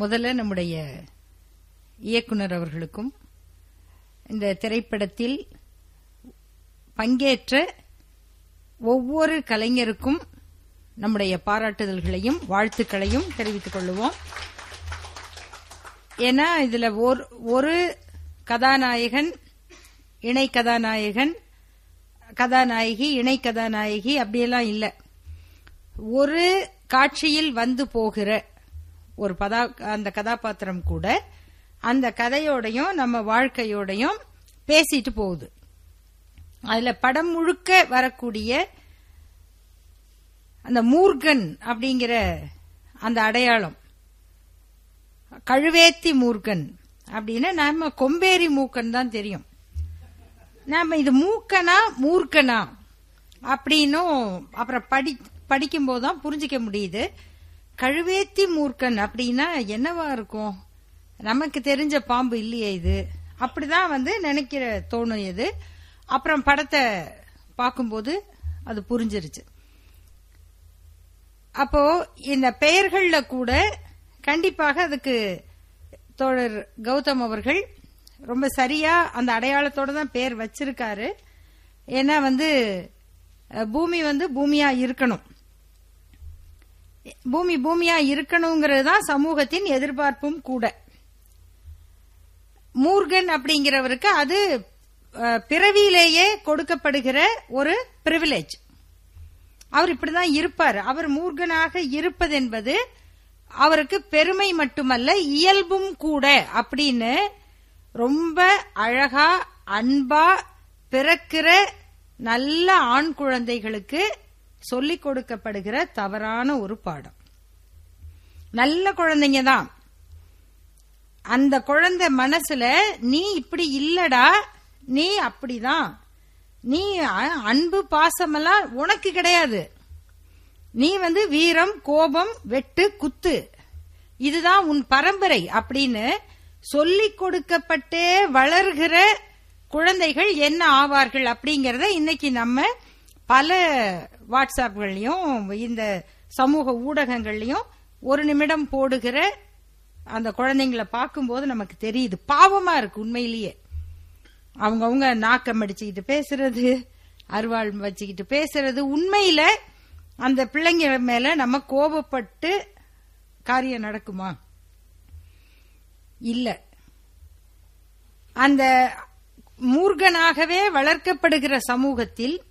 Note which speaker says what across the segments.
Speaker 1: முதல்ல நம்முடைய இயக்குனர் அவர்களுக்கும் இந்த திரைப்படத்தில் பங்கேற்ற ஒவ்வொரு கலைஞருக்கும் நம்முடைய பாராட்டுதல்களையும் வாழ்த்துக்களையும் தெரிவித்துக் கொள்வோம் ஏன்னா இதுல ஒரு- ஒரு கதாநாயகன் இணை கதாநாயகன் கதாநாயகி இணை கதாநாயகி அப்படியெல்லாம் இல்ல. ஒரு காட்சியில் வந்து போகிற ஒரு பதா அந்த கதாபாத்திரம் கூட அந்த கதையோடையும் நம்ம வாழ்க்கையோடையும் பேசிட்டு போகுது. அதுல படம் முழுக்க வரக்கூடிய அந்த மூர்கன் அப்படிங்கிற அந்த அடையாளம். கழுவேத்தி மூர்கன் அப்படின்னா நாம கொம்பேரி மூக்கன் தான் தெரியும். நாம இது மூக்கனா மூர்க்கனா அப்படின்னும் அப்புறம் படி படிக்கும் போதுதான் புரிஞ்சிக்க முடியுது. கழுவேத்தி மூர்க்கன் அப்படின்னா என்னவா இருக்கும்? நமக்கு தெரிஞ்ச பாம்பு இல்லையே இது. அப்படிதான் வந்து நினைக்கிற தோணும் இது. அப்புறம் படத்தை பார்க்கும்போது அது புரிஞ்சிருச்சு. அப்போ இந்த பெயர்கள்ல கூட கண்டிப்பாக அதுக்கு தோழர் கௌதம் அவர்கள் ரொம்ப சரியா அந்த அடையாளத்தோட தான் பேர் வச்சிருக்காரு. ஏன்னா வந்து பூமி வந்து பூமியா இருக்கணும். பூமி பூமியா இருக்கணுங்கிறது தான் சமூகத்தின் எதிர்பார்ப்பும் கூட. மூர்கன் அப்படிங்கிறவருக்கு அது பிறவியிலேயே கொடுக்கப்படுகிற ஒரு பிரிவிலேஜ் அவர் இப்படிதான் இருப்பார். அவர் மூர்கனாக இருப்பது என்பது அவருக்கு பெருமை மட்டுமல்ல இயல்பும் கூட அப்படின்னு ரொம்ப அழகா அன்பா பிறக்கிற நல்ல ஆண் குழந்தைகளுக்கு சொல்லிக் கொடுக்கப்படுகிற தவறான ஒரு பாடம். நல்ல குழந்தைங்க தான். அந்த குழந்தை மனசுல நீ இப்படி இல்லடா நீ அப்படிதான். நீ அன்பு பாசமெல்லாம் உனக்கு கிடையாது. நீ வந்து வீரம் கோபம் வெட்டு குத்து. இதுதான் உன் பரம்பரை அப்படின்னு சொல்லிக் கொடுக்கப்பட்டே வளர்கிற குழந்தைகள் என்ன ஆவார்கள் அப்படிங்கறத இன்னைக்கு நம்ம பல வாட்ஸ்அப்கள்லயும் இந்த சமூக ஊடகங்கள்லயும் ஒரு நிமிடம் போடுகிற அந்த குழந்தைங்களை பார்க்கும்போது நமக்கு தெரியுது. பாவமா இருக்கு உண்மையிலேயே. அவங்கவுங்க நாக்கம் அடிச்சுக்கிட்டு பேசுறது அருவாள் வச்சுக்கிட்டு பேசுறது. உண்மையில அந்த பிள்ளைங்க மேல நம்ம கோபப்பட்டு காரியம் நடக்குமா? இல்ல. அந்த மூர்கனாகவே வளர்க்கப்படுகிற சமூகத்தில்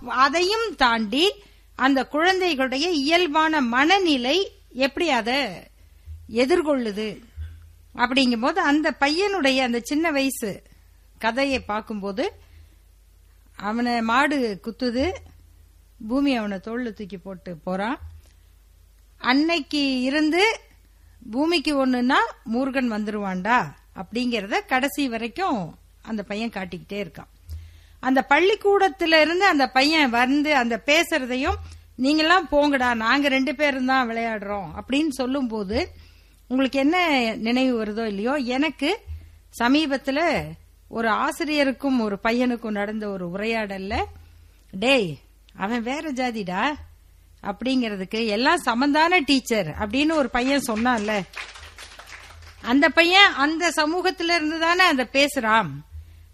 Speaker 1: அதையும் தாண்டி அந்த குழந்தைகளுடைய இயல்பான மனநிலை எப்படி அதை எதிர்கொள்ளுது? அப்படிங்கும்போது அந்த பையனுடைய அந்த சின்ன வயசு கதையை பார்க்கும்போது அவனை மாடு குத்துது பூமி அவனை தோல்ல தூக்கி போட்டு போறான். அன்னைக்கு இருந்து பூமிக்கு ஒண்ணுன்னா மூர்கன் வந்துருவான்டா அப்படிங்கறத கடைசி வரைக்கும் அந்த பையன் காட்டிக்கிட்டே இருக்கான். அந்த பள்ளிக்கூடத்துல இருந்து அந்த பையன் வந்து அந்த பேசுறதையும் நீங்கெல்லாம் போங்கடா நாங்க ரெண்டு பேரும் தான் விளையாடுறோம். அப்படின்னு சொல்லும்போது உங்களுக்கு என்ன நினைவு வருதோ இல்லையோ எனக்கு சமீபத்துல ஒரு ஆசிரியருக்கும் ஒரு பையனுக்கும் நடந்த ஒரு உரையாடல்ல டேய் அவன் வேற ஜாதிடா? அப்படிங்கறதுக்கு எல்லாம் சமந்தான டீச்சர் அப்படின்னு ஒரு பையன் சொன்னான்ல. அந்த பையன் அந்த சமூகத்தில இருந்து தானே அந்த பேசுறான்.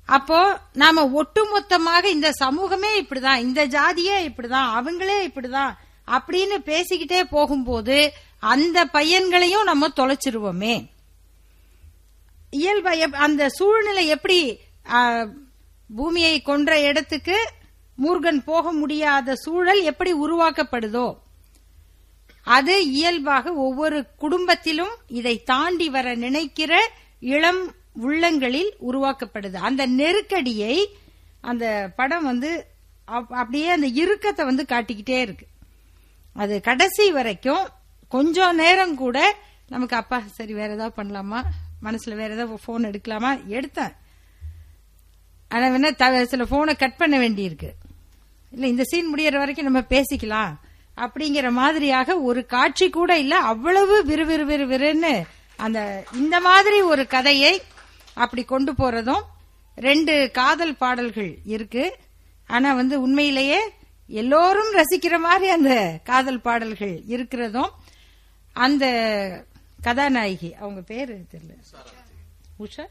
Speaker 1: அப்போ நாம ஒட்டுமொத்தமாக இந்த சமூகமே இப்படிதான் இந்த ஜாதியே இப்படிதான் அவங்களே இப்படிதான் அப்படின்னு பேசிக்கிட்டே போகும்போது அந்த பையன்களையும் நம்ம தொலைச்சிருவோமே. இயல்ப எப்- அந்த சூழ்நிலை எப்படி பூமியை கொன்ற இடத்துக்கு மூர்கன் போக முடியாத சூழல் எப்படி உருவாக்கப்படுதோ அது இயல்பாக ஒவ்வொரு குடும்பத்திலும் இதை தாண்டி வர நினைக்கிற இளம் உள்ளங்களில் உருவாக்கப்படுது. அந்த நெருக்கடியை அந்த படம் வந்து அப்- அப்படியே அந்த இறுக்கத்தை வந்து காட்டிக்கிட்டே இருக்கு. அது கடைசி வரைக்கும் கொஞ்சம் நேரம் கூட நமக்கு அப்பா சரி வேற ஏதாவது பண்ணலாமா? மனசுல வேற ஏதாவது போன் எடுக்கலாமா? எடுத்தேன். ஆனா வேணா த- சில போனை கட் பண்ண வேண்டியிருக்கு. இல்ல இந்த சீன் முடியற வரைக்கும் நம்ம பேசிக்கலாம். அப்படிங்கிற மாதிரியாக ஒரு காட்சி கூட இல்ல. அவ்வளவு விறுவிறுவிறுவிறுன்னு அந்த இந்த மாதிரி ஒரு கதையை அப்படி கொண்டு போறதும் ரெண்டு காதல் பாடல்கள் இருக்கு. ஆனா வந்து உண்மையிலேயே எல்லோரும் ரசிக்கிற மாதிரி அந்த காதல் பாடல்கள் இருக்கிறதும் அந்த கதாநாயகி அவங்க பேரு தெரியல. உஷா?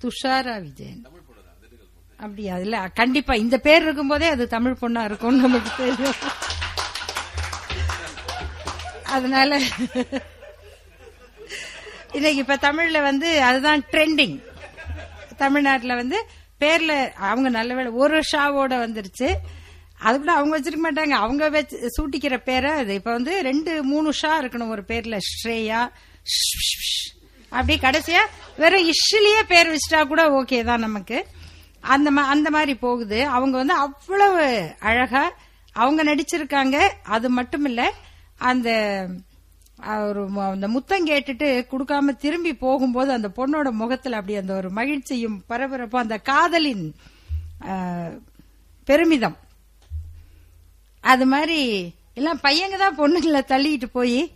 Speaker 1: துஷாரா விஜயன். அப்படியா? இல்ல கண்டிப்பா இந்த பேர் இருக்கும் போதே அது தமிழ் பொண்ணா இருக்கும் நமக்கு தெரியும். அதனால இன்னைக்கு இப்ப தமிழ்ல வந்து அதுதான் ட்ரெண்டிங் தமிழ்நாட்டுல வந்து பேர்ல அவங்க நல்ல வேலை ஒரு ஷாவோட வந்துருச்சு. அது கூட அவங்க வச்சிருக்க மாட்டாங்க. அவங்க வச்சு சூட்டிக்கிற பேரை அது. இப்ப வந்து ரெண்டு மூணு ஷா இருக்கணும் ஒரு பேர்ல. ஸ்ரேயா ஷ், ஷ், அப்படியே கடைசியா வெறும் இஷ்லயே பேர் வச்சுட்டா கூட ஓகே தான் நமக்கு. அந்த அந்த மாதிரி போகுது. அவங்க வந்து அவ்வளவு அழகா அவங்க நடிச்சிருக்காங்க. அது மட்டும் இல்ல அந்த ஒரு அந்த முத்தம் கேட்டுட்டு கொடுக்காம திரும்பி போகும்போது அந்த பொண்ணோட முகத்துல அப்படி அந்த ஒரு மகிழ்ச்சியும் பரபரப்பும் அந்த காதலின் பெருமிதம். அது மாதிரி எல்லாம் பையங்க தான் பொண்ணுங்களை தள்ளிட்டு போய்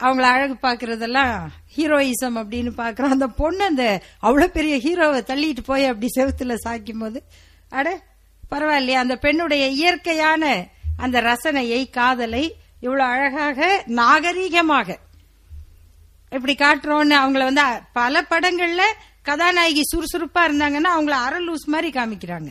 Speaker 1: அவங்கள அழகு பாக்குறதெல்லாம் ஹீரோயிசம் அப்படின்னு பாக்குறோம் அந்த பொண்ணு அந்த அவ்வளவு பெரிய ஹீரோவை தள்ளிட்டு போய் அப்படி செவுத்துல சாய்க்கும் போது அட பரவாயில்லையா அந்த பெண்ணுடைய இயற்கையான அந்த ரசனையை காதலை இவ்வளவு அழகாக நாகரீகமாக இப்படி காட்டுறோம்னு அவங்கள வந்து பல படங்கள்ல கதாநாயகி சுறுசுறுப்பா இருந்தாங்கன்னா அவங்கள அரலூஸ் மாதிரி காமிக்கிறாங்க.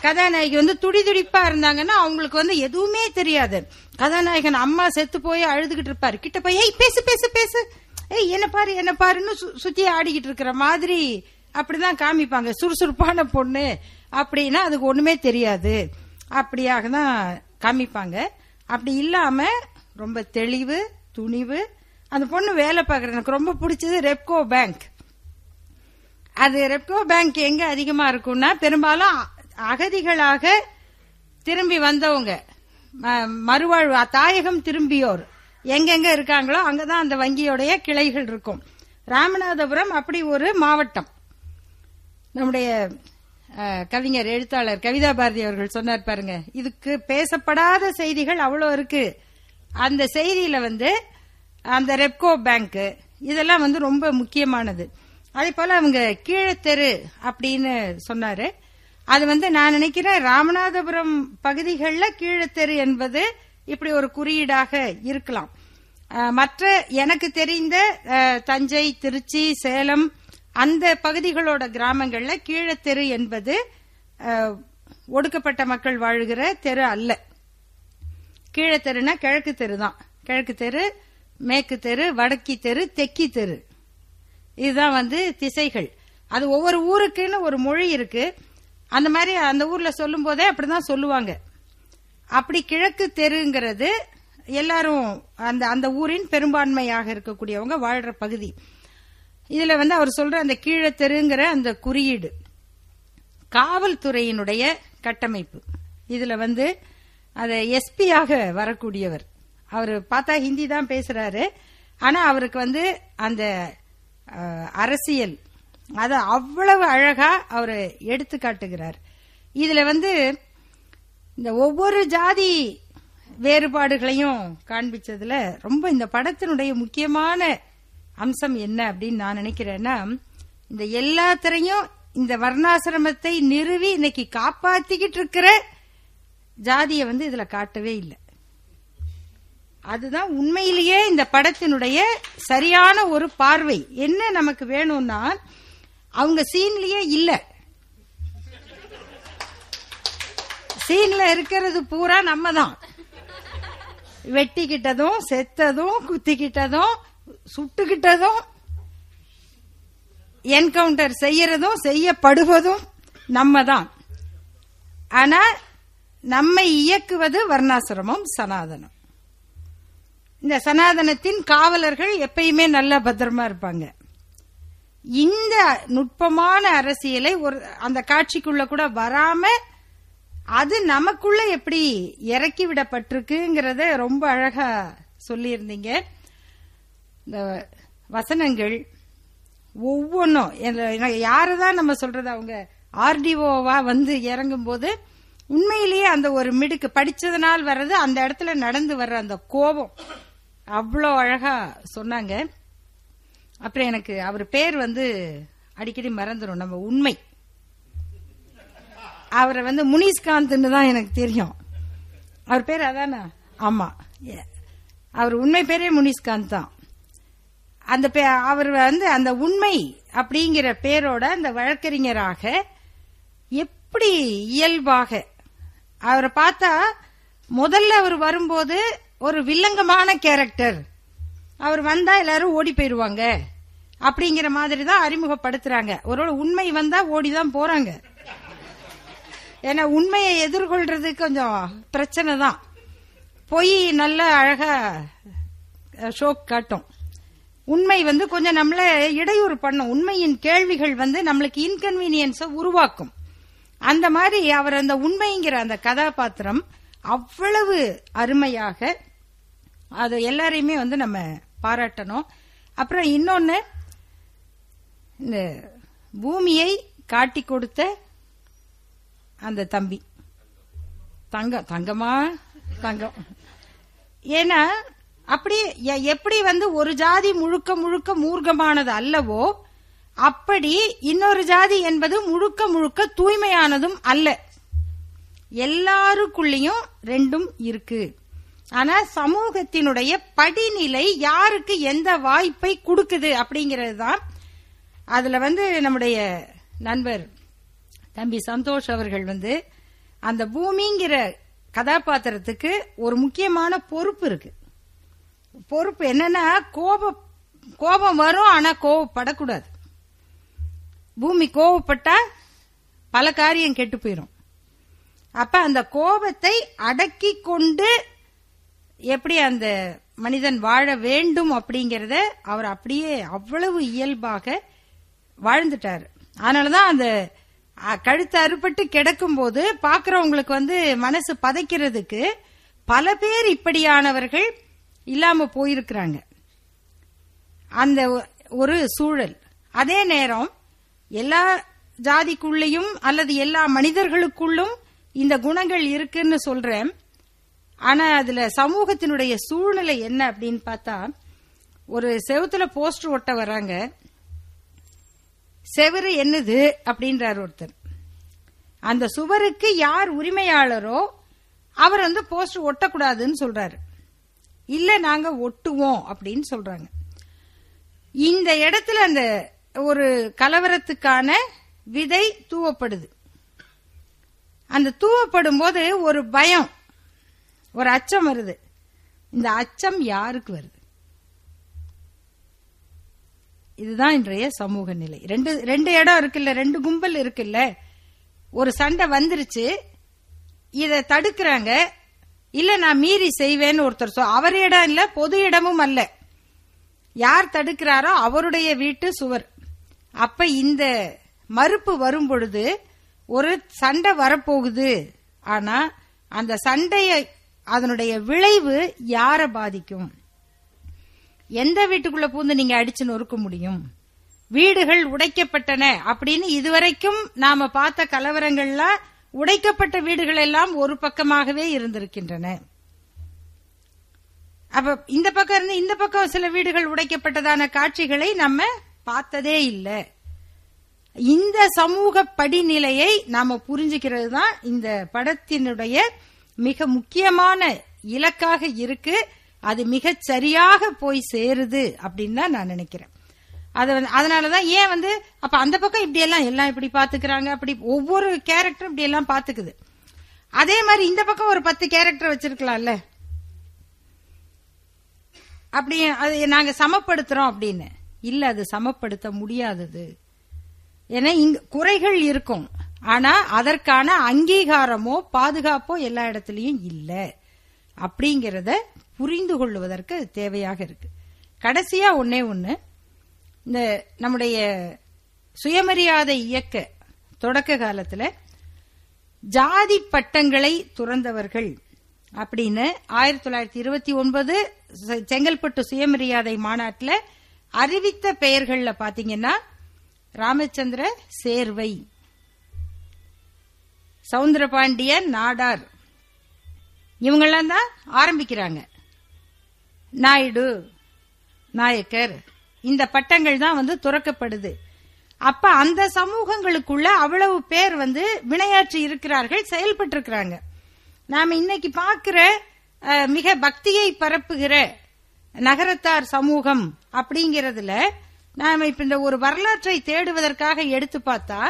Speaker 1: கதாநாயகி வந்து துடிதுடிப்பா இருந்தாங்கன்னா அவங்களுக்கு வந்து எதுவுமே தெரியாது. கதாநாயகன் அம்மா செத்து போய் அழுதுகிட்டு இருப்பாரு. கிட்ட போய் ஏய் பேசு பேசு பேசு. ஏய் என்ன பாரு என்ன பாருன்னு சு- சுத்தி ஆடிக்கிட்டு இருக்கிற மாதிரி அப்படிதான் காமிப்பாங்க. சுறுசுறுப்பான பொண்ணு அப்படின்னா அதுக்கு ஒண்ணுமே தெரியாது. அப்படியாக தான் காமிப்பாங்க. அப்படி இல்லாம ரொம்ப தெளிவு துணிவு. அந்த பொண்ணு வேலை பார்க்கறது எனக்கு ரொம்ப பிடிச்சது ரெப்கோ பேங்க் அது ரெப்கோ பேங்க் எங்க அதிகமா இருக்கும்னா பெரும்பாலும் அகதிகளாக திரும்பி வந்தவங்க. ம- மறுவாழ்வு தாயகம் திரும்பியோர். எங்கெங்க இருக்காங்களோ அங்கதான் அந்த வங்கியோடைய கிளைகள் இருக்கும். ராமநாதபுரம் அப்படி ஒரு மாவட்டம். நம்முடைய கவிஞர் எழுத்தாளர் கவிதா பாரதி அவர்கள் சொன்னார் பாருங்க. இதுக்கு பேசப்படாத செய்திகள் அவ்வளோ இருக்கு. அந்த செய்தியில வந்து அந்த ரெப்கோ பேங்க் இதெல்லாம் வந்து ரொம்ப முக்கியமானது. அதே போல அவங்க கீழத்தெரு அப்படின்னு சொன்னாரு. அது வந்து நான் நினைக்கிறேன் ராமநாதபுரம் பகுதிகளில் கீழத்தெரு என்பது இப்படி ஒரு குறியீடாக இருக்கலாம். மற்ற எனக்கு தெரிந்த தஞ்சை திருச்சி சேலம் அந்த பகுதிகளோட கிராமங்கள்ல கீழத்தெரு என்பது ஒடுக்கப்பட்ட மக்கள் வாழுகிற தெரு அல்ல. கீழத்தெருனா கிழக்கு தெரு தான். கிழக்கு தெரு மேற்கு தெரு வடக்கி தெரு தெக்கி தெரு. இதுதான் வந்து திசைகள். அது ஒவ்வொரு ஊருக்குன்னு ஒரு மொழி இருக்கு. அந்த மாதிரி அந்த ஊர்ல சொல்லும் போதே அப்படிதான் சொல்லுவாங்க. அப்படி கிழக்கு தெருங்கிறது எல்லாரும் அந்த அந்த ஊரின் பெரும்பான்மையாக இருக்கக்கூடியவங்க வாழ்ற பகுதி. இதுல வந்து அவர் சொல்ற அந்த கீழத்தெருங்கிற அந்த குறியீடு. காவல்துறையினுடைய கட்டமைப்பு. இதுல வந்து அதை எஸ்பியாக வரக்கூடியவர். அவர் பார்த்தா ஹிந்தி தான் பேசுறாரு. ஆனா அவருக்கு வந்து அந்த அரசியல் அதை அவ்வளவு அழகா அவர் எடுத்து காட்டுகிறார். இதுல வந்து இந்த ஒவ்வொரு ஜாதி வேறுபாடுகளையும் காண்பிச்சதுல ரொம்ப இந்த படத்தினுடைய முக்கியமான அம்சம் என்ன அப்படின்னு நான் நினைக்கிறேன்னா இந்த எல்லாத்திலையும் இந்த வர்ணாசிரமத்தை நிறுவி இன்னைக்கு காப்பாத்திக்கிட்டு இருக்கிற ஜாதிய வந்து இதுல காட்டவே இல்லை. அதுதான் உண்மையிலேயே இந்த படத்தினுடைய சரியான ஒரு பார்வை. என்ன நமக்கு வேணும்னா அவங்க சீன்லயே இல்ல. சீன்ல இருக்கிறது பூரா நம்ம தான் வெட்டிக்கிட்டதும் செத்ததும் குத்திக்கிட்டதும் சுட்டுக்கிட்டதும் என்கவுண்டர் செய்யறதும் செய்யப்படுவதும் நம்ம தான் ஆனா நம்மை இயக்குவது வர்ணாசிரமம் சனாதனம். இந்த சனாதனத்தின் காவலர்கள் எப்பயுமே நல்லா பத்திரமா இருப்பாங்க. இந்த நுட்பமான அரசியலை ஒரு அந்த காட்சிக்குள்ள கூட வராம அது நமக்குள்ள எப்படி இறக்கி விடப்பட்டிருக்குங்கிறத ரொம்ப அழகா சொல்லியிருந்தீங்க. இந்த வசனங்கள் ஒவ்வொன்றும். யாரதான் நம்ம சொல்றது அவங்க ஆர்டிஓவா வந்து இறங்கும் போது உண்மையிலேயே அந்த ஒரு மிடுக்கு படிச்சதுனால் வர்றது அந்த இடத்துல நடந்து வர்ற அந்த கோபம். அவ்வளோ அழகா சொன்னாங்க. அப்புறம் எனக்கு அவர் பேர் வந்து அடிக்கடி மறந்துடும் நம்ம உண்மை. அவரை வந்து முனிஷ்காந்த்னு தான் எனக்கு தெரியும். அவர் பேர் அதானா? ஆமா. அவர் உண்மை பேரே முனிஷ்காந்த் தான். அந்த பே- அவர் வந்து அந்த உண்மை அப்படிங்கிற பேரோட அந்த வழக்கறிஞராக எப்படி இயல்பாக அவரை பார்த்தா முதல்ல அவர் வரும்போது ஒரு வில்லங்கமான கேரக்டர். அவர் வந்தா எல்லாரும் ஓடி போயிருவாங்க. அப்படிங்கிற மாதிரி தான் அறிமுகப்படுத்துறாங்க. ஒரு உண்மை வந்தா ஓடிதான் போறாங்க. ஏன்னா உண்மையை எதிர்கொள்றது கொஞ்சம் பிரச்சனை தான் பொய் நல்ல அழகா ஷோக் காட்டும். உண்மை வந்து கொஞ்சம் நம்மள இடையூறு பண்ணும். உண்மையின் கேள்விகள் வந்து நம்மளுக்கு இன்கன்வீனியன்ஸ உருவாக்கும். அந்த மாதிரி அவர் அந்த உண்மைங்கிற அந்த கதாபாத்திரம் அவ்வளவு அருமையாக அது எல்லாரையுமே வந்து நம்ம பாராட்டணும். அப்புறம் இன்னொன்னு இந்த பூமியை காட்டி கொடுத்த அந்த தம்பி. தங்கம் தங்கமா? தங்கம். ஏன்னா அப்படி எ- எப்படி வந்து ஒரு ஜாதி முழுக்க முழுக்க மூர்க்கமானது அல்லவோ அப்படி இன்னொரு ஜாதி என்பது முழுக்க முழுக்க தூய்மையானதும் அல்ல. எல்லாருக்குள்ளயும் ரெண்டும் இருக்கு. ஆனா சமூகத்தினுடைய படிநிலை யாருக்கு எந்த வாய்ப்பை கொடுக்குது அப்படிங்கிறது தான் அதுல வந்து நம்முடைய நண்பர் தம்பி சந்தோஷ் அவர்கள் வந்து அந்த பூமிங்கிற கதாபாத்திரத்துக்கு ஒரு முக்கியமான பொறுப்பு இருக்கு. பொறுப்பு என்னன்னா கோபம் கோபம் வரும் ஆனா கோபப்படக்கூடாது. பூமி கோபப்பட்டா பல காரியம் கெட்டு போயிடும் அப்ப அந்த கோபத்தை அடக்கி கொண்டு எப்படி அந்த மனிதன் வாழ வேண்டும் அப்படிங்கறத அவர் அப்படியே அவ்வளவு இயல்பாக வாழ்ந்துட்டாரு. அதனாலதான் அந்த கழுத்து அறுபட்டு கிடக்கும் போது பாக்குறவங்களுக்கு வந்து மனசு பதைக்கிறதுக்கு பல பேர் இப்படியானவர்கள் இல்லாம போயிருக்கிறாங்க. அந்த ஒரு சூழல். அதே நேரம் எல்லா ஜாதிக்குள்ளேயும் அல்லது எல்லா மனிதர்களுக்குள்ளும் இந்த குணங்கள் இருக்குன்னு சொல்றேன். ஆனா அதுல சமூகத்தினுடைய சூழ்நிலை என்ன அப்படின்னு பார்த்தா ஒரு செவுத்துல போஸ்டர் ஒட்ட வராங்க. செவரு என்னது அப்படின்றார் ஒருத்தர். அந்த சுவருக்கு யார் உரிமையாளரோ அவர் வந்து போஸ்டர் ஒட்டக்கூடாதுன்னு சொல்றாரு. இல்ல நாங்க ஒட்டுவோம் அப்படின்னு சொல்றாங்க. இந்த இடத்துல அந்த ஒரு கலவரத்துக்கான விதை தூவப்படுது. அந்த தூவப்படும் போது ஒரு பயம் ஒரு அச்சம் வருது. இந்த அச்சம் யாருக்கு வருது? இதுதான் இன்றைய சமூக நிலை. ரெண்டு ரெண்டு இடம் இருக்குல்ல ரெண்டு கும்பல் இருக்குல்ல. ஒரு சண்டை வந்துருச்சு இத தடுக்கிறாங்க இல்ல நான் மீறி செய்வேன்னு ஒருத்தர் சொ அவர் இடம் இல்ல பொது இடமும் அல்ல. யார் தடுக்கிறாரோ அவருடைய வீட்டு சுவர். அப்ப இந்த மறுப்பு வரும் பொழுது ஒரு சண்டை வரப்போகுது. ஆனா அந்த சண்டைய அதனுடைய விளைவு யார பாதிக்கும்? எந்த வீட்டுக்குள்ள பூந்து நீங்க அடிச்சு நொறுக்க முடியும்? வீடுகள் உடைக்கப்பட்டன அப்படின்னு இதுவரைக்கும் நாம பார்த்த கலவரங்கள்லாம் உடைக்கப்பட்ட வீடுகள் எல்லாம் ஒரு பக்கமாகவே இருந்திருக்கின்றன. அப்ப இந்த பக்கம் இருந்து இந்த பக்கம் சில வீடுகள் உடைக்கப்பட்டதான காட்சிகளை நம்ம பார்த்ததே இல்லை. இந்த சமூக படிநிலையை நாம புரிஞ்சுக்கிறது தான் இந்த படத்தினுடைய மிக முக்கியமான இலக்காக இருக்கு. அது மிகச் சரியாக போய் சேருது அப்படின்னு தான் நான் நினைக்கிறேன். அது வந்து- அதனாலதான் ஏன் வந்து அப்ப அந்த பக்கம் இப்படி எல்லாம் எல்லாம் இப்படி பாத்துக்கிறாங்க அப்படி ஒவ்வொரு கேரக்டரும் இப்படி எல்லாம் பாத்துக்குது. அதே மாதிரி இந்த பக்கம் ஒரு பத்து கேரக்டர் வச்சிருக்கலாம்ல. அப்படி அது நாங்க சமப்படுத்துறோம் அப்படின்னு. இல்ல அது சமப்படுத்த முடியாதது. ஏன்னா இங்க குறைகள் இருக்கும். ஆனா அதற்கான அங்கீகாரமோ பாதுகாப்போ எல்லா இடத்துலயும் இல்ல. அப்படிங்கறத புரிந்து கொள்வதற்கு தேவையாக இருக்கு. கடைசியா ஒன்னே ஒன்னு இந்த நம்முடைய சுயமரியாதை இயக்க தொடக்க காலத்துல ஜாதி பட்டங்களை துறந்தவர்கள் அப்படின்னு ஆயிரத்தி தொள்ளாயிரத்தி இருபத்தி ஒன்பது செங்கல்பட்டு சுயமரியாதை மாநாட்டில் அறிவித்த பெயர்கள்ல பாத்தீங்கன்னா ராமச்சந்திர சேர்வை சவுந்தரபாண்டியன் நாடார் இவங்கெல்லாம் தான் ஆரம்பிக்கிறாங்க. நாயுடு நாயக்கர் இந்த பட்டங்கள் தான் வந்து துறக்கப்படுது. அப்ப அந்த சமூகங்களுக்குள்ள அவ்வளவு பேர் வந்து வினையாற்றி இருக்கிறார்கள் செயல்பட்டு இருக்கிறாங்க நாம இன்னைக்கு பாக்குற மிக பக்தியை பரப்புகிற நகரத்தார் சமூகம் அப்படிங்கறதுல நாம இப்ப இந்த ஒரு வரலாற்றை தேடுவதற்காக எடுத்து பார்த்தா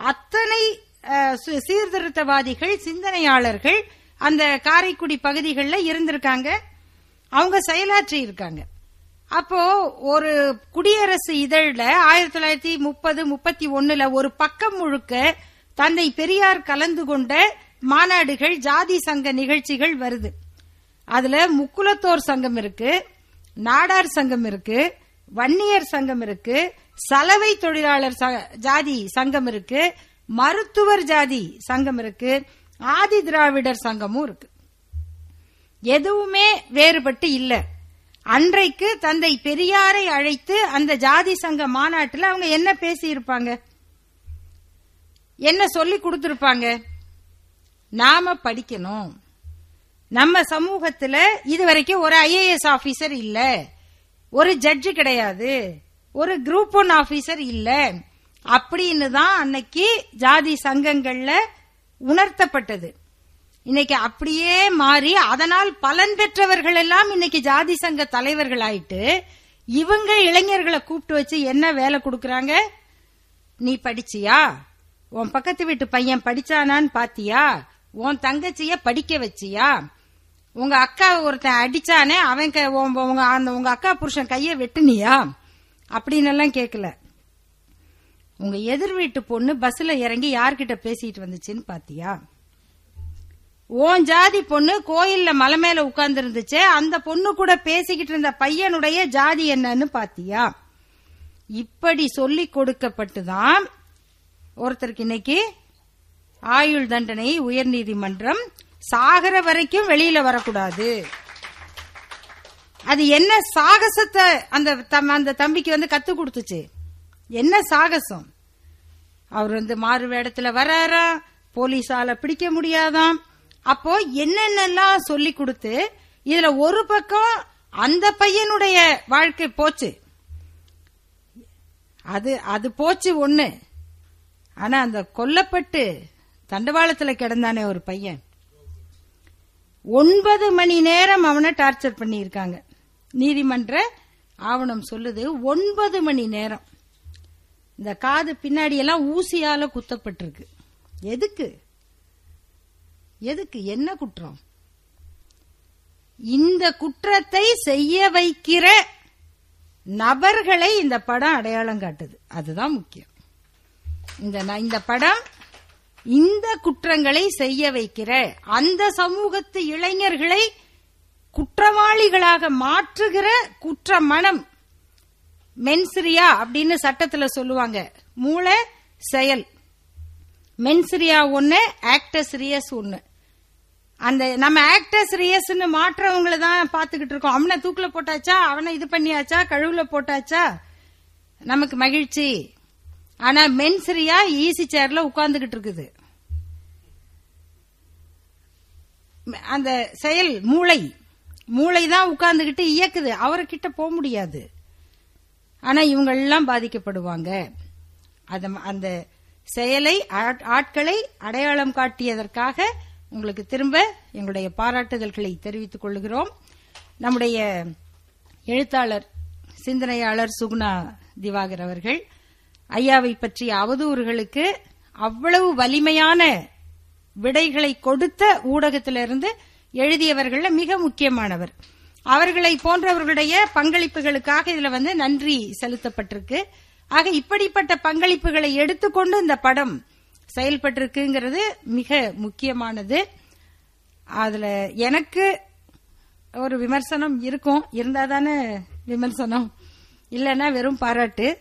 Speaker 1: அத்தனை சு- சீர்திருத்தவாதிகள் சிந்தனையாளர்கள் அந்த காரைக்குடி பகுதிகளில் இருந்திருக்காங்க. அவங்க செயலாற்றி இருக்காங்க அப்போ ஒரு குடியரசு இதழ்ல ஆயிரத்தி தொள்ளாயிரத்தி முப்பது முப்பத்தி ஒண்ணுல ஒரு பக்கம் முழுக்க தந்தை பெரியார் கலந்து கொண்ட மாநாடுகள் ஜாதி சங்க நிகழ்ச்சிகள் வருது. அதுல முக்குலத்தோர் சங்கம் இருக்கு நாடார் சங்கம் இருக்கு வன்னியர் சங்கம் இருக்கு சலவை தொழிலாளர் ஜாதி சங்கம் இருக்கு மருத்துவர் ஜாதி சங்கம் இருக்கு ஆதி திராவிடர் சங்கமும் இருக்கு. எதுவுமே வேறுபட்டு இல்லை. அன்றைக்கு தந்தை பெரியாரை அழைத்து அந்த ஜாதி சங்க மாநாட்டில் அவங்க என்ன பேசியிருப்பாங்க? என்ன சொல்லி கொடுத்திருப்பாங்க? நாம படிக்கணும். நம்ம சமூகத்துல இதுவரைக்கும் ஒரு ஐஏஎஸ் ஆபீசர் இல்ல. ஒரு ஜட்ஜு கிடையாது. ஒரு குரூப் ஒன் ஆபீசர் இல்ல. அப்படின்னு தான் அன்னைக்கு ஜாதி சங்கங்கள்ல உணர்த்தப்பட்டது. இன்னைக்கு அப்படியே மாறி அதனால் பலன் பெற்றவர்கள் எல்லாம் இன்னைக்கு ஜாதி சங்க தலைவர்கள் ஆயிட்டு இவங்க இளைஞர்களை கூப்பிட்டு வச்சு என்ன வேலை கொடுக்கறாங்க? நீ படிச்சியா? உன் பக்கத்து வீட்டு பையன் படிச்சானான்னு பாத்தியா? உன் தங்கச்சிய படிக்க வச்சியா? உங்க அக்கா ஒருத்தன் அடிச்சானே அவன் உங்க அந்த உங்க அக்கா புருஷன் கைய வெட்டுனியா? அப்படின்னு எல்லாம் கேட்கல உங்க எதிர் வீட்டு பொண்ணு பஸ்ல இறங்கி யார்கிட்ட பேசிட்டு வந்துச்சுன்னு பாத்தியா? உன் ஜாதி பொண்ணு கோயில்ல மலை மேல உட்கார்ந்து இருந்துச்சு அந்த பொண்ணு கூட பேசிக்கிட்டு இருந்த பையனுடைய ஜாதி என்னன்னு பாத்தியா? இப்படி சொல்லி கொடுக்கப்பட்டுதான் ஒருத்தருக்கு இன்னைக்கு ஆயுள் தண்டனை உயர்நீதிமன்றம் சாகர வரைக்கும் வெளியில வரக்கூடாது. அது என்ன சாகசத்தை அந்த தம்- அந்த தம்பிக்கு வந்து கத்து கொடுத்துச்சு? என்ன சாகசம்? அவர் வந்து மாறு வேடத்துல வராரா? போலீஸால பிடிக்க முடியாதாம்? அப்போ என்னென்னலாம் சொல்லி கொடுத்து இதுல ஒரு பக்கம் அந்த பையனுடைய வாழ்க்கை போச்சு. அது அது போச்சு ஒண்ணு. ஆனா அந்த கொல்லப்பட்டு தண்டவாளத்துல கிடந்தானே ஒரு பையன். ஒன்பது மணி நேரம் அவனை டார்ச்சர் பண்ணியிருக்காங்க. நீதிமன்ற ஆவணம் சொல்லுது ஒன்பது மணி நேரம். இந்த காது பின்னாடி எல்லாம் ஊசியால குத்தப்பட்டிருக்கு. எதுக்கு? எதுக்கு? என்ன குற்றம்? இந்த குற்றத்தை செய்ய வைக்கிற நபர்களை இந்த படம் அடையாளம் காட்டுது. அதுதான் முக்கியம். இந்த இந்த படம் இந்த குற்றங்களை செய்ய வைக்கிற அந்த சமூகத்து இளைஞர்களை குற்றவாளிகளாக மாற்றுகிற குற்ற மனம் மென்சிரியா அப்படின்னு சட்டத்துல சொல்லுவாங்க. மூளை செயல். மென்சிரியா ஒன்னு ஆக்டஸ் ரியஸ் ஒன்னு அந்த நம்ம ஆக்டர்ஸ் ரியஸ்னு மாற்றவங்களை தான் பாத்துக்கிட்டு இருக்கோம். அவனை தூக்குல போட்டாச்சா? அவனை இது பண்ணியாச்சா? கழுவுல போட்டாச்சா? நமக்கு மகிழ்ச்சி. ஆனா மென்சிரியா ஈசி சேர்ல உட்கார்ந்துகிட்டு இருக்குது. அந்த செயல் மூளை. மூளை தான் உட்கார்ந்துகிட்டு இயக்குது. அவர்கிட்ட போக முடியாது. ஆனா இவங்க எல்லாம் பாதிக்கப்படுவாங்க. அத- அந்த செயலை ஆட்- ஆட்களை அடையாளம் காட்டியதற்காக உங்களுக்கு திரும்ப எங்களுடைய பாராட்டுதல்களை தெரிவித்துக் கொள்கிறோம் நம்முடைய எழுத்தாளர் சிந்தனையாளர் சுகுணா திவாகர் அவர்கள் ஐயாவை பற்றிய அவதூறுகளுக்கு அவ்வளவு வலிமையான விடைகளை கொடுத்த ஊடகத்திலிருந்து எழுதியவர்கள்ல மிக முக்கியமானவர். அவர்களை போன்றவர்களுடைய பங்களிப்புகளுக்காக இதுல வந்து நன்றி செலுத்தப்பட்டிருக்கு. ஆக இப்படிப்பட்ட பங்களிப்புகளை எடுத்துக்கொண்டு இந்த படம் செயல்பட்டிருக்குங்கிறது மிக முக்கியமானது. அதுல எனக்கு ஒரு விமர்சனம் இருக்கும். இருந்தா தானே விமர்சனம். இல்லைன்னா வெறும் பாராட்டு.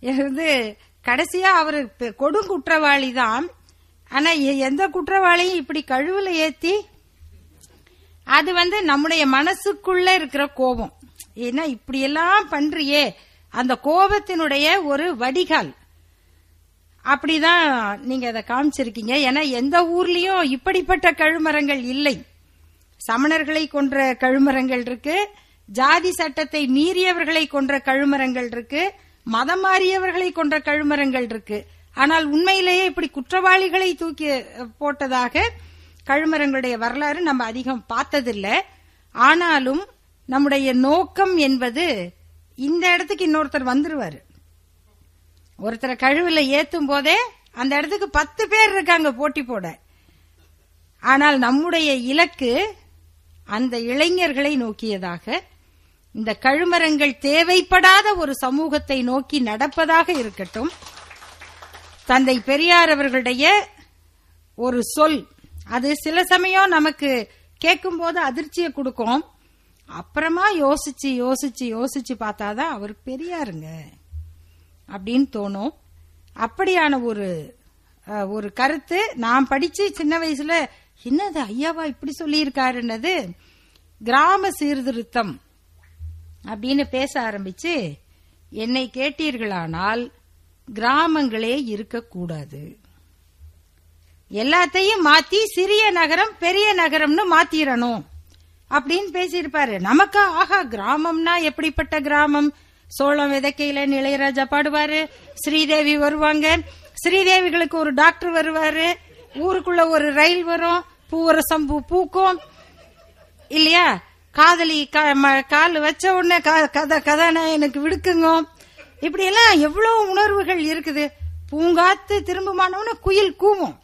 Speaker 1: வந்து கடைசியா அவர் கொடும் குற்றவாளி தான். ஆனா எ- எந்த குற்றவாளியும் இப்படி கழுவுல ஏத்தி அது வந்து நம்முடைய மனசுக்குள்ள இருக்கிற கோபம். ஏன்னா இப்படி எல்லாம் பண்றியே. அந்த கோபத்தினுடைய ஒரு வடிகால். அப்படிதான் நீங்க அதை காமிச்சிருக்கீங்க. ஏன்னா எந்த ஊர்லயும் இப்படிப்பட்ட கழுமரங்கள் இல்லை. சமணர்களை கொன்ற கழுமரங்கள் இருக்கு. ஜாதி சட்டத்தை மீறியவர்களை கொன்ற கழுமரங்கள் இருக்கு. மதம் மாறியவர்களை கொன்ற கழுமரங்கள் இருக்கு. ஆனால் உண்மையிலேயே இப்படி குற்றவாளிகளை தூக்கி போட்டதாக கழுமரங்களுடைய வரலாறு நம்ம அதிகம் பார்த்ததில்லை. ஆனாலும் நம்முடைய நோக்கம் என்பது இந்த இடத்துக்கு இன்னொருத்தர் வந்துருவாரு. ஒருத்தரை கழுவுல ஏத்தும் போதே அந்த இடத்துக்கு பத்து பேர் இருக்காங்க போட்டி போட. ஆனால் நம்முடைய இலக்கு அந்த இளைஞர்களை நோக்கியதாக இந்த கழுமரங்கள் தேவைப்படாத ஒரு சமூகத்தை நோக்கி நடப்பதாக இருக்கட்டும். தந்தை பெரியார் அவர்களுடைய ஒரு சொல் அது சில சமயம் நமக்கு கேட்கும் போது அதிர்ச்சியை கொடுக்கும். அப்புறமா யோசிச்சு யோசிச்சு யோசிச்சு பார்த்தாதான் அவர் பெரியாருங்க. அப்படின்னு தோணும். அப்படியான ஒரு அஹ், ஒரு கருத்து நான் படிச்சு சின்ன வயசுல என்னது ஐயாவா இப்படி சொல்லியிருக்காருன்னது? கிராம சீர்திருத்தம் அப்படின்னு பேச ஆரம்பிச்சு என்னை கேட்டீர்களானால் கிராமங்களே இருக்கக்கூடாது. எல்லாத்தையும் மாத்தி சிறிய நகரம் பெரிய நகரம்னு மாத்திரணும். அப்படின்னு பேசியிருப்பாரு. நமக்கு ஆகா கிராமம்னா எப்படிப்பட்ட கிராமம்? சோளம் விதைக்கையில இளையராஜா பாடுவாரு. ஸ்ரீதேவி வருவாங்க. ஸ்ரீதேவிகளுக்கு ஒரு டாக்டர் வருவாரு. ஊருக்குள்ள ஒரு ரயில் வரும். பூவரசம் பூ பூக்கும். இல்லையா? காதலி ம- கால் வச்ச உடனே கா- கதை கதாநாயகனுக்கு விடுக்குங்க. இப்படி எல்லாம் எவ்வளவு உணர்வுகள் இருக்குது. பூங்காத்து திரும்பமானவன குயில் கூவும்.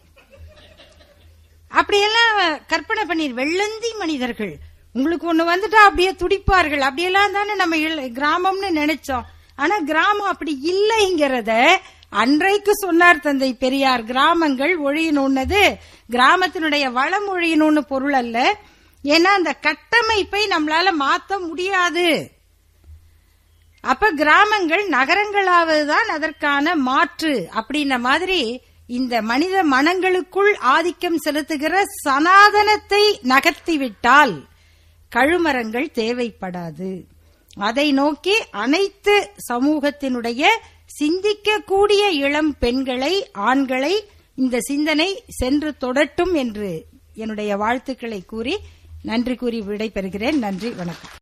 Speaker 1: அப்படியெல்லாம் கற்பனை பண்ணி வெள்ளந்தி மனிதர்கள். உங்களுக்கு ஒண்ணு வந்துட்டா அப்படியே துடிப்பார்கள். அப்படியெல்லாம் தானே நம்ம கிராமம்னு நினைச்சோம். ஆனா கிராமம் அப்படி இல்லைங்கிறத அன்றைக்கு சொன்னார் தந்தை பெரியார். கிராமங்கள் ஒழியணும்னது கிராமத்தினுடைய வளம் ஒழியணும்னு பொருள் அல்ல. ஏன்னா அந்த கட்டமைப்பை நம்மளால மாத்த முடியாது. அப்ப கிராமங்கள் நகரங்களாவதுதான் அதற்கான மாற்று. அப்படின்ன மாதிரி இந்த மனித மனங்களுக்குள் ஆதிக்கம் செலுத்துகிற சனாதனத்தை நகர்த்திவிட்டால் கழுமரங்கள் தேவைப்படாது. அதை நோக்கி அனைத்து சமூகத்தினுடைய சிந்திக்கக்கூடிய இளம் பெண்களை ஆண்களை இந்த சிந்தனை சென்று தொடட்டும் என்று என்னுடைய வாழ்த்துக்களை கூறி நன்றி கூறி விடைபெறுகிறேன். நன்றி வணக்கம்.